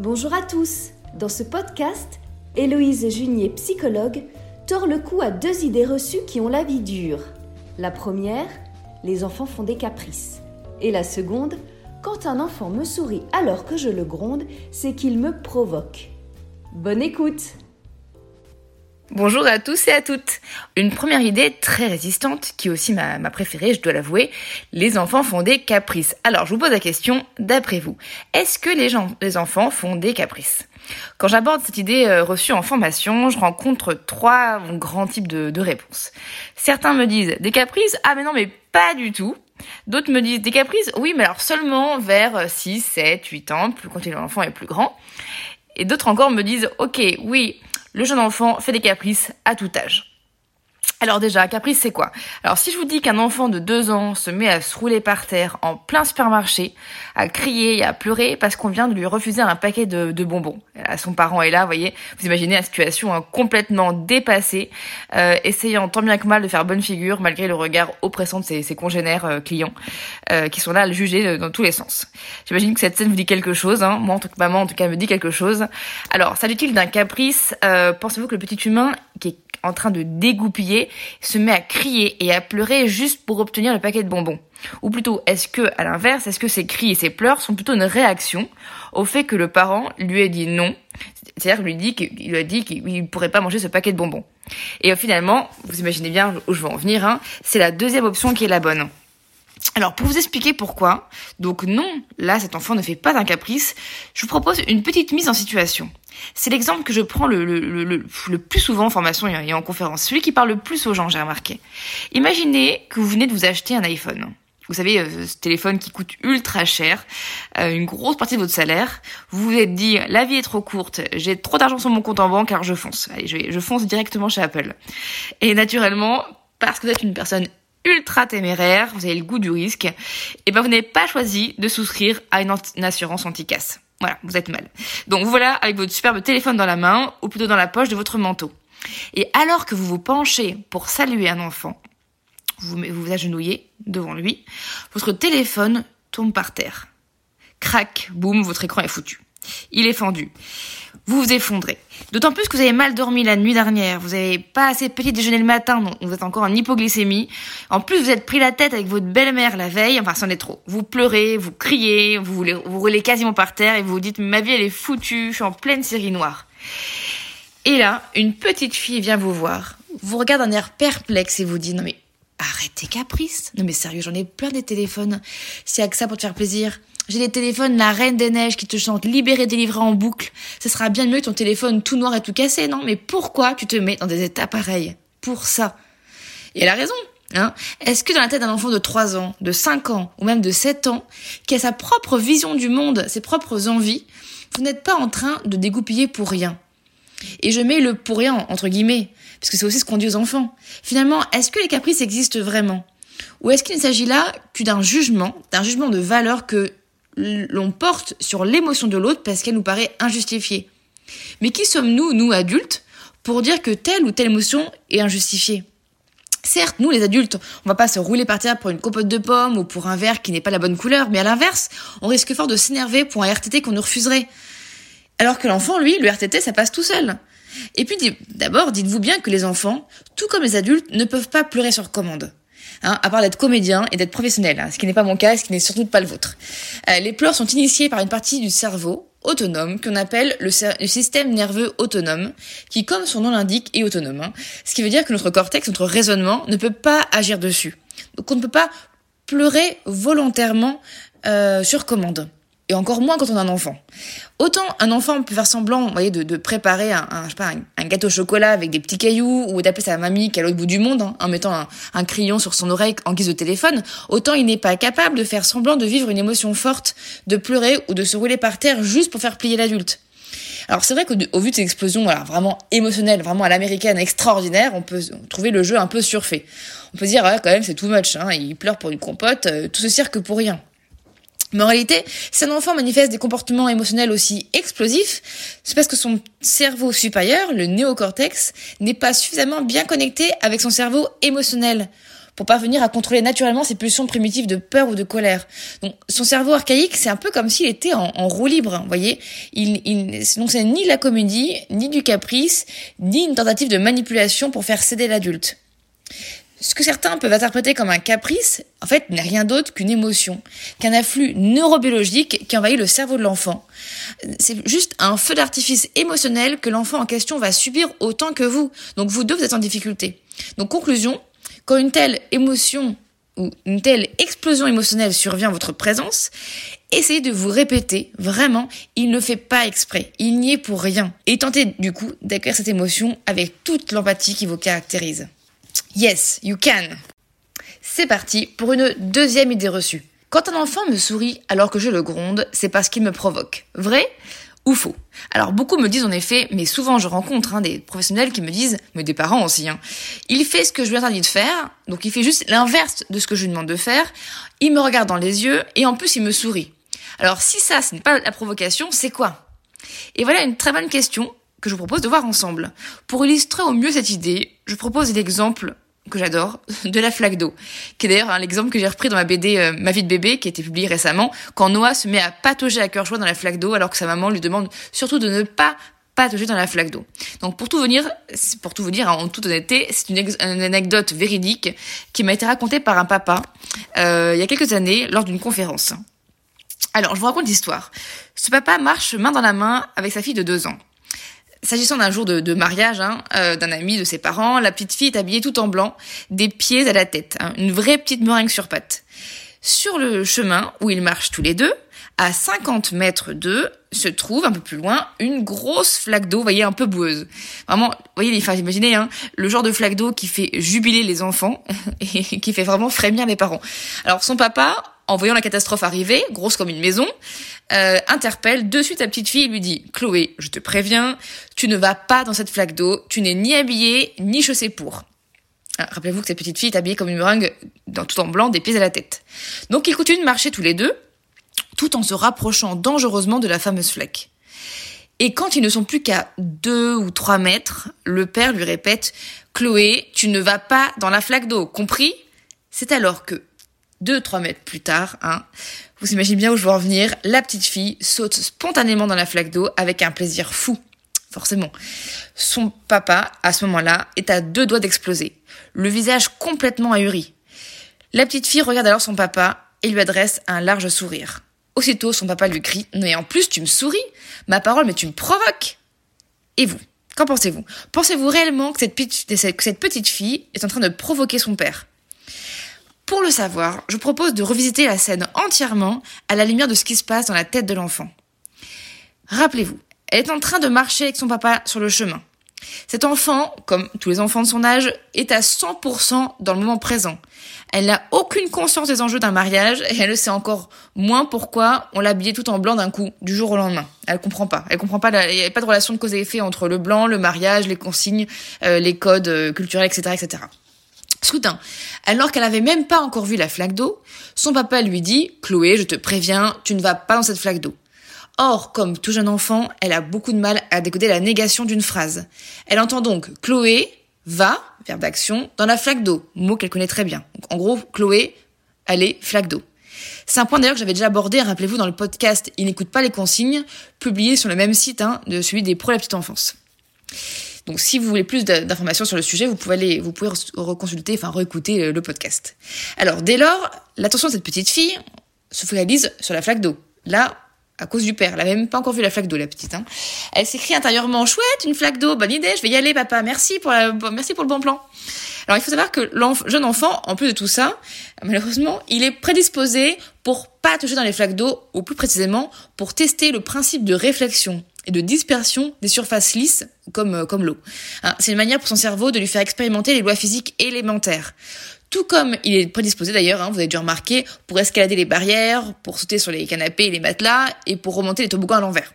Bonjour à tous. Dans ce podcast, Héloïse Junier, psychologue, tord le cou à deux idées reçues qui ont la vie dure. La première, les enfants font des caprices. Et la seconde, quand un enfant me sourit alors que je le gronde, c'est qu'il me provoque. Bonne écoute Bonjour à tous et à toutes. Une première idée très résistante, qui aussi ma, préférée, je dois l'avouer, les enfants font des caprices. Alors je vous pose la question, d'après vous, est-ce que les, gens, les enfants font des caprices? Quand j'aborde cette idée euh, reçue en formation, je rencontre trois grands types de, de réponses. Certains me disent des caprices, ah mais non mais pas du tout. D'autres me disent des caprices, oui mais alors seulement vers 6, 7, 8 ans, plus quand l'enfant est plus grand. Et d'autres encore me disent, ok, oui, le jeune enfant fait des caprices à tout âge. Alors déjà, caprice c'est quoi? Alors si je vous dis qu'un enfant de 2 ans se met à se rouler par terre en plein supermarché, à crier et à pleurer parce qu'on vient de lui refuser un paquet de, bonbons. son parent est là, vous voyez, vous imaginez la situation hein, complètement dépassée, euh, essayant tant bien que mal de faire bonne figure malgré le regard oppressant de ses, congénères euh, clients euh, qui sont là à le juger dans tous les sens. J'imagine que cette scène vous dit quelque chose, hein. moi en tant que maman en tout cas me dit quelque chose. Alors, s'agit-il d'un caprice? Pensez-vous que le petit humain qui est en train de dégoupiller, se met à crier et à pleurer juste pour obtenir le paquet de bonbons Ou plutôt, est-ce que, à l'inverse, est-ce que ses cris et ses pleurs sont plutôt une réaction au fait que le parent lui ait dit non? C'est-à-dire lui qu'il a dit qu'il ne pourrait pas manger ce paquet de bonbons. Et finalement, vous imaginez bien où je veux en venir, hein, c'est la deuxième option qui est la bonne. Alors pour vous expliquer pourquoi, donc non, là cet enfant ne fait pas un caprice, je vous propose une petite mise en situation. C'est l'exemple que je prends le, le, le, plus souvent en formation et en conférence, celui qui parle le plus aux gens, j'ai remarqué. Imaginez que vous venez de vous acheter un iPhone. Vous savez, euh, ce téléphone qui coûte ultra cher, euh, une grosse partie de votre salaire. Vous vous êtes dit, la vie est trop courte, j'ai trop d'argent sur mon compte en banque, alors je fonce. Allez, je, je fonce directement chez Apple. Et naturellement, parce que vous êtes une personne ultra téméraire, vous avez le goût du risque, et ben vous n'avez pas choisi de souscrire à une, assurance anti-casse. Voilà, vous êtes mal. Donc voilà, avec votre superbe téléphone dans la main, ou plutôt dans la poche de votre manteau. Et alors que vous vous penchez pour saluer un enfant, vous vous agenouillez devant lui, votre téléphone tombe par terre. Crac, boum, votre écran est foutu. Il est fendu vous vous effondrez. D'autant plus que vous avez mal dormi la nuit dernière, vous avez pas assez petit déjeuner le matin, donc vous êtes encore en hypoglycémie. En plus, vous êtes pris la tête avec votre belle-mère la veille, enfin, c'en est trop. Vous pleurez, vous criez, vous roulez quasiment par terre et vous vous dites, ma vie elle est foutue, je suis en pleine série noire. Et là, une petite fille vient vous voir, vous regarde d'un air perplexe et vous dit, non mais, arrête tes caprices. Non mais sérieux, j'en ai plein des téléphones. S'il y a que ça pour te faire plaisir. J'ai des téléphones La Reine des Neiges qui te chantent libéré, délivré en boucle. Ce sera bien mieux que ton téléphone tout noir et tout cassé, non? Mais pourquoi tu te mets dans des états pareils? Pour ça. Et elle a raison. Hein Est-ce que dans la tête d'un enfant de 3 ans, de 5 ans ou même de 7 ans, qui a sa propre vision du monde, ses propres envies, vous n'êtes pas en train de dégoupiller pour rien? Et je mets le pour rien entre guillemets, parce que c'est aussi ce qu'on dit aux enfants. Finalement, est-ce que les caprices existent vraiment? Ou est-ce qu'il ne s'agit là que d'un jugement, d'un jugement de valeur que l'on porte sur l'émotion de l'autre parce qu'elle nous paraît injustifiée. Mais qui sommes-nous, nous adultes, pour dire que telle ou telle émotion est injustifiée? Certes, nous les adultes, on va pas se rouler par terre pour une compote de pommes ou pour un verre qui n'est pas la bonne couleur, mais à l'inverse, on risque fort de s'énerver pour un RTT qu'on nous refuserait. Alors que l'enfant, lui, le RTT, ça passe tout seul. Et puis d'abord, dites-vous bien que les enfants, tout comme les adultes, ne peuvent pas pleurer sur commande. Hein, à part d'être comédien et d'être professionnel, hein, ce qui n'est pas mon cas, ce qui n'est surtout pas le vôtre. Euh, les pleurs sont initiées par une partie du cerveau autonome qu'on appelle le, système nerveux autonome, qui, comme son nom l'indique, est autonome. Hein. ce qui veut dire que notre cortex, notre raisonnement, ne peut pas agir dessus. Donc on ne peut pas pleurer volontairement euh, sur commande et encore moins quand on a un enfant. Autant un enfant peut faire semblant, vous voyez, de, préparer un, gâteau au chocolat avec des petits cailloux ou d'appeler sa mamie qui est à l'autre bout du monde hein, en mettant un, crayon sur son oreille en guise de téléphone, autant il n'est pas capable de faire semblant de vivre une émotion forte, de pleurer ou de se rouler par terre juste pour faire plier l'adulte. Alors c'est vrai qu'au vu de ces explosions voilà, vraiment émotionnelles, vraiment à l'américaine, extraordinaires, on peut trouver le jeu un peu surfait. On peut dire, ouais, quand même, c'est too much, hein, il pleure pour une compote, euh, tout ce cirque pour rien. Mais en réalité, si un enfant manifeste des comportements émotionnels aussi explosifs, c'est parce que son cerveau supérieur, le néocortex, n'est pas suffisamment bien connecté avec son cerveau émotionnel pour parvenir à contrôler naturellement ses pulsions primitives de peur ou de colère. Donc son cerveau archaïque, c'est un peu comme s'il était en, roue libre, vous voyez. Il, il, donc c'est ni la comédie, ni du caprice, ni une tentative de manipulation pour faire céder l'adulte. Ce que certains peuvent interpréter comme un caprice, en fait, n'est rien d'autre qu'une émotion, qu'un afflux neurobiologique qui envahit le cerveau de l'enfant. C'est juste un feu d'artifice émotionnel que l'enfant en question va subir autant que vous. Donc vous deux, vous êtes en difficulté. Donc conclusion, quand une telle émotion ou une telle explosion émotionnelle survient en votre présence, essayez de vous répéter, vraiment, il ne fait pas exprès, il n'y est pour rien. Et tentez du coup d'accueillir cette émotion avec toute l'empathie qui vous caractérise. Yes, you can. C'est parti pour une deuxième idée reçue. Quand un enfant me sourit alors que je le gronde, c'est parce qu'il me provoque. Vrai ou faux? Alors beaucoup me disent en effet, mais souvent je rencontre hein, des professionnels qui me disent, mais des parents aussi, hein, il fait ce que je lui interdit de faire, donc il fait juste l'inverse de ce que je lui demande de faire, il me regarde dans les yeux et en plus il me sourit. Alors si ça, ce n'est pas la provocation, c'est quoi? Et voilà une très bonne question que je vous propose de voir ensemble. Pour illustrer au mieux cette idée, je propose l'exemple que j'adore, de la flaque d'eau, qui est d'ailleurs hein, l'exemple que j'ai repris dans ma BD euh, Ma vie de bébé, qui a été publiée récemment, quand Noah se met à patauger à cœur joie dans la flaque d'eau, alors que sa maman lui demande surtout de ne pas patauger dans la flaque d'eau. Donc pour tout dire, pour tout vous dire, hein, en toute honnêteté, c'est une, une, anecdote véridique qui m'a été racontée par un papa euh, il y a quelques années lors d'une conférence. Alors je vous raconte l'histoire. Ce papa marche main dans la main avec sa fille de deux ans. S'agissant d'un jour de, mariage hein, euh, d'un ami de ses parents, la petite fille est habillée tout en blanc, des pieds à la tête, hein, une vraie petite meringue sur pattes. Sur le chemin où ils marchent tous les deux, à 50 mètres d'eux, se trouve un peu plus loin une grosse flaque d'eau, voyez, un peu boueuse. Vraiment, vous voyez, enfin, imaginez, hein, le genre de flaque d'eau qui fait jubiler les enfants et qui fait vraiment frémir les parents. Alors son papa, en voyant la catastrophe arriver, grosse comme une maison, euh, interpelle de suite sa petite fille et lui dit Chloé, je te préviens, tu ne vas pas dans cette flaque d'eau, tu n'es ni habillée ni chaussée pour. Ah, rappelez-vous que cette petite fille est habillée comme une meringue, tout en blanc, des pieds à la tête. Donc ils continuent de marcher tous les deux, tout en se rapprochant dangereusement de la fameuse flaque. Et quand ils ne sont plus qu'à deux ou trois mètres, le père lui répète Chloé, tu ne vas pas dans la flaque d'eau, compris? C'est alors que deux, trois mètres plus tard, hein, vous imaginez bien où je veux en venir, la petite fille saute spontanément dans la flaque d'eau avec un plaisir fou. Forcément. Son papa, à ce moment-là, est à deux doigts d'exploser, le visage complètement ahuri. La petite fille regarde alors son papa et lui adresse un large sourire. Aussitôt, son papa lui crie Mais en plus, tu me souris Ma parole, mais tu me provoques Et vous Qu'en pensez-vous? Pensez-vous réellement que cette, petite fille est en train de provoquer son père? Pour le savoir, je propose de revisiter la scène entièrement à la lumière de ce qui se passe dans la tête de l'enfant. Rappelez-vous, elle est en train de marcher avec son papa sur le chemin. Cet enfant, comme tous les enfants de son âge, est à 100% dans le moment présent. Elle n'a aucune conscience des enjeux d'un mariage et elle ne sait encore moins pourquoi on l'a habillée tout en blanc d'un coup, du jour au lendemain. Elle comprend pas. Elle comprend pas. Il n'y a pas de relation de cause et effet entre le blanc, le mariage, les consignes, euh, les codes euh, culturels, etc., etc. Soudain, alors qu'elle n'avait même pas encore vu la flaque d'eau, son papa lui dit Chloé, je te préviens, tu ne vas pas dans cette flaque d'eau. Or, comme tout jeune enfant, elle a beaucoup de mal à décoder la négation d'une phrase. Elle entend donc Chloé va, verbe d'action, dans la flaque d'eau, mot qu'elle connaît très bien. en gros, Chloé, allez, flaque d'eau. C'est un point d'ailleurs que j'avais déjà abordé, rappelez-vous, dans le podcast Il n'écoute pas les consignes, publié sur le même site hein, de celui des pro la petite enfance. Donc si vous voulez plus d'informations sur le sujet, vous pouvez aller, vous pouvez reconsulter, enfin réécouter euh, le podcast. Alors dès lors, l'attention de cette petite fille se focalise sur la flaque d'eau. Là, à cause du père. Elle avait même pas encore vu la flaque d'eau, la petite. Hein. Elle s'écrit intérieurement chouette, une flaque d'eau, bonne idée, je vais y aller, papa. Merci pour la, merci pour le bon plan. Alors il faut savoir que le jeune enfant, en plus de tout ça, malheureusement, il est prédisposé pour pas toucher dans les flaques d'eau, ou plus précisément pour tester le principe de réflexion et de dispersion des surfaces lisses comme, euh, comme l'eau. Hein, c'est une manière pour son cerveau de lui faire expérimenter les lois physiques élémentaires. Tout comme il est prédisposé d'ailleurs, hein, vous avez dû remarquer, pour escalader les barrières, pour sauter sur les canapés et les matelas, et pour remonter les toboggans à l'envers.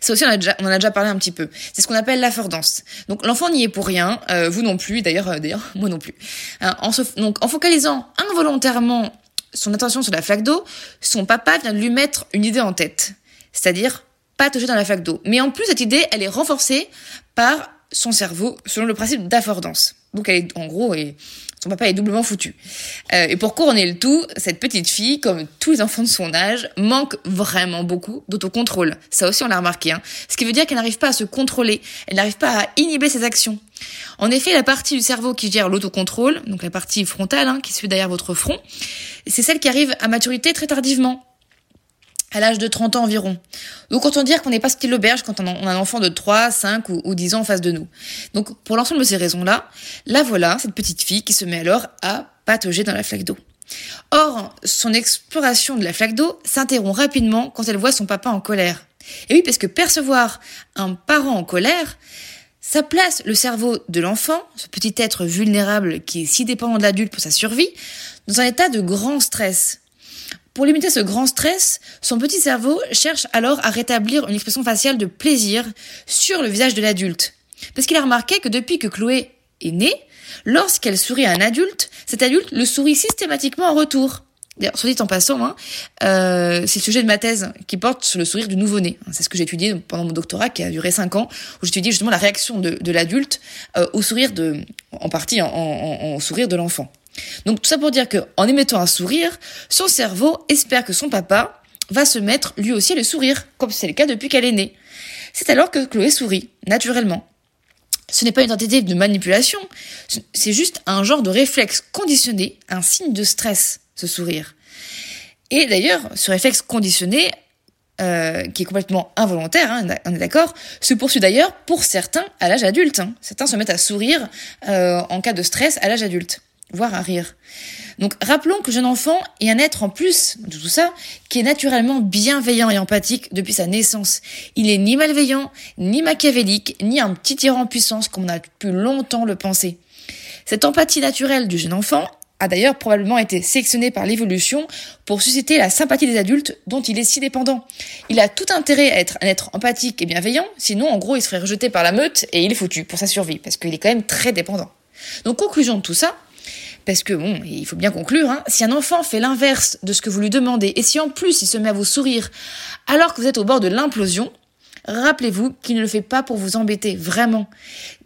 Ça aussi, on, a déjà, on en a déjà parlé un petit peu. C'est ce qu'on appelle l'affordance. Donc l'enfant n'y est pour rien, euh, vous non plus, d'ailleurs, euh, d'ailleurs moi non plus. Hein, donc en focalisant involontairement son attention sur la flaque d'eau, son papa vient de lui mettre une idée en tête. C'est-à-dire pas toucher dans la flaque d'eau. Mais en plus, cette idée, elle est renforcée par son cerveau selon le principe d'affordance. Donc elle est, en gros, et son papa est doublement foutu. Euh, et pour couronner le tout, cette petite fille, comme tous les enfants de son âge, manque vraiment beaucoup d'autocontrôle. Ça aussi, on l'a remarqué. Hein. Ce qui veut dire qu'elle n'arrive pas à se contrôler, elle n'arrive pas à inhiber ses actions. En effet, la partie du cerveau qui gère l'autocontrôle, donc la partie frontale, hein, qui se fait derrière votre front, c'est celle qui arrive à maturité très tardivement à l'âge de 30 ans environ. Donc autant dire qu'on n'est pas style l'auberge quand on a un enfant de 3, 5 ou, 10 ans en face de nous. Donc pour l'ensemble de ces raisons-là, la voilà, cette petite fille qui se met alors à patauger dans la flaque d'eau. Or, son exploration de la flaque d'eau s'interrompt rapidement quand elle voit son papa en colère. Et oui, parce que percevoir un parent en colère, ça place le cerveau de l'enfant, ce petit être vulnérable qui est si dépendant de l'adulte pour sa survie, dans un état de grand stress. Pour limiter ce grand stress, son petit cerveau cherche alors à rétablir une expression faciale de plaisir sur le visage de l'adulte. Parce qu'il a remarqué que depuis que Chloé est née, lorsqu'elle sourit à un adulte, cet adulte le sourit systématiquement en retour. D'ailleurs, soit dit en passant, hein, euh, c'est le sujet de ma thèse qui porte sur le sourire du nouveau-né. C'est ce que j'ai étudié pendant mon doctorat qui a duré 5 ans, où j'étudie justement la réaction de, l'adulte euh, au sourire en partie en, sourire de l'enfant. Donc tout ça pour dire que en émettant un sourire, son cerveau espère que son papa va se mettre lui aussi le sourire, comme c'est le cas depuis qu'elle est née. C'est alors que Chloé sourit, naturellement. Ce n'est pas une tentative de manipulation, c'est juste un genre de réflexe conditionné, un signe de stress, ce sourire. Et d'ailleurs, ce réflexe conditionné, euh, qui est complètement involontaire, hein, on est d'accord, se poursuit d'ailleurs pour certains à l'âge adulte. Hein. Certains se mettent à sourire euh, en cas de stress à l'âge adulte voire à rire. Donc rappelons que jeune enfant est un être en plus de tout ça qui est naturellement bienveillant et empathique depuis sa naissance. Il est ni malveillant, ni machiavélique, ni un petit tyran en puissance comme on a pu longtemps le penser. Cette empathie naturelle du jeune enfant a d'ailleurs probablement été sélectionnée par l'évolution pour susciter la sympathie des adultes dont il est si dépendant. Il a tout intérêt à être un être empathique et bienveillant, sinon en gros il serait rejeté par la meute et il est foutu pour sa survie, parce qu'il est quand même très dépendant. Donc conclusion de tout ça, parce que bon, il faut bien conclure, hein, si un enfant fait l'inverse de ce que vous lui demandez, et si en plus il se met à vous sourire alors que vous êtes au bord de l'implosion, rappelez-vous qu'il ne le fait pas pour vous embêter, vraiment.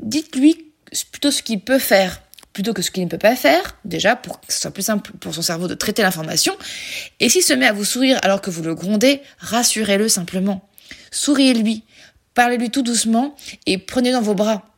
Dites-lui plutôt ce qu'il peut faire plutôt que ce qu'il ne peut pas faire, déjà pour que ce soit plus simple pour son cerveau de traiter l'information. Et s'il se met à vous sourire alors que vous le grondez, rassurez-le simplement. Souriez-lui, parlez-lui tout doucement et prenez dans vos bras.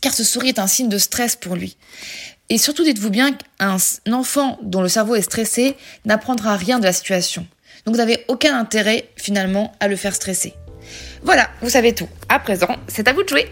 Car ce sourire est un signe de stress pour lui. Et surtout, dites-vous bien qu'un enfant dont le cerveau est stressé n'apprendra rien de la situation. Donc vous n'avez aucun intérêt finalement à le faire stresser. Voilà, vous savez tout. À présent, c'est à vous de jouer.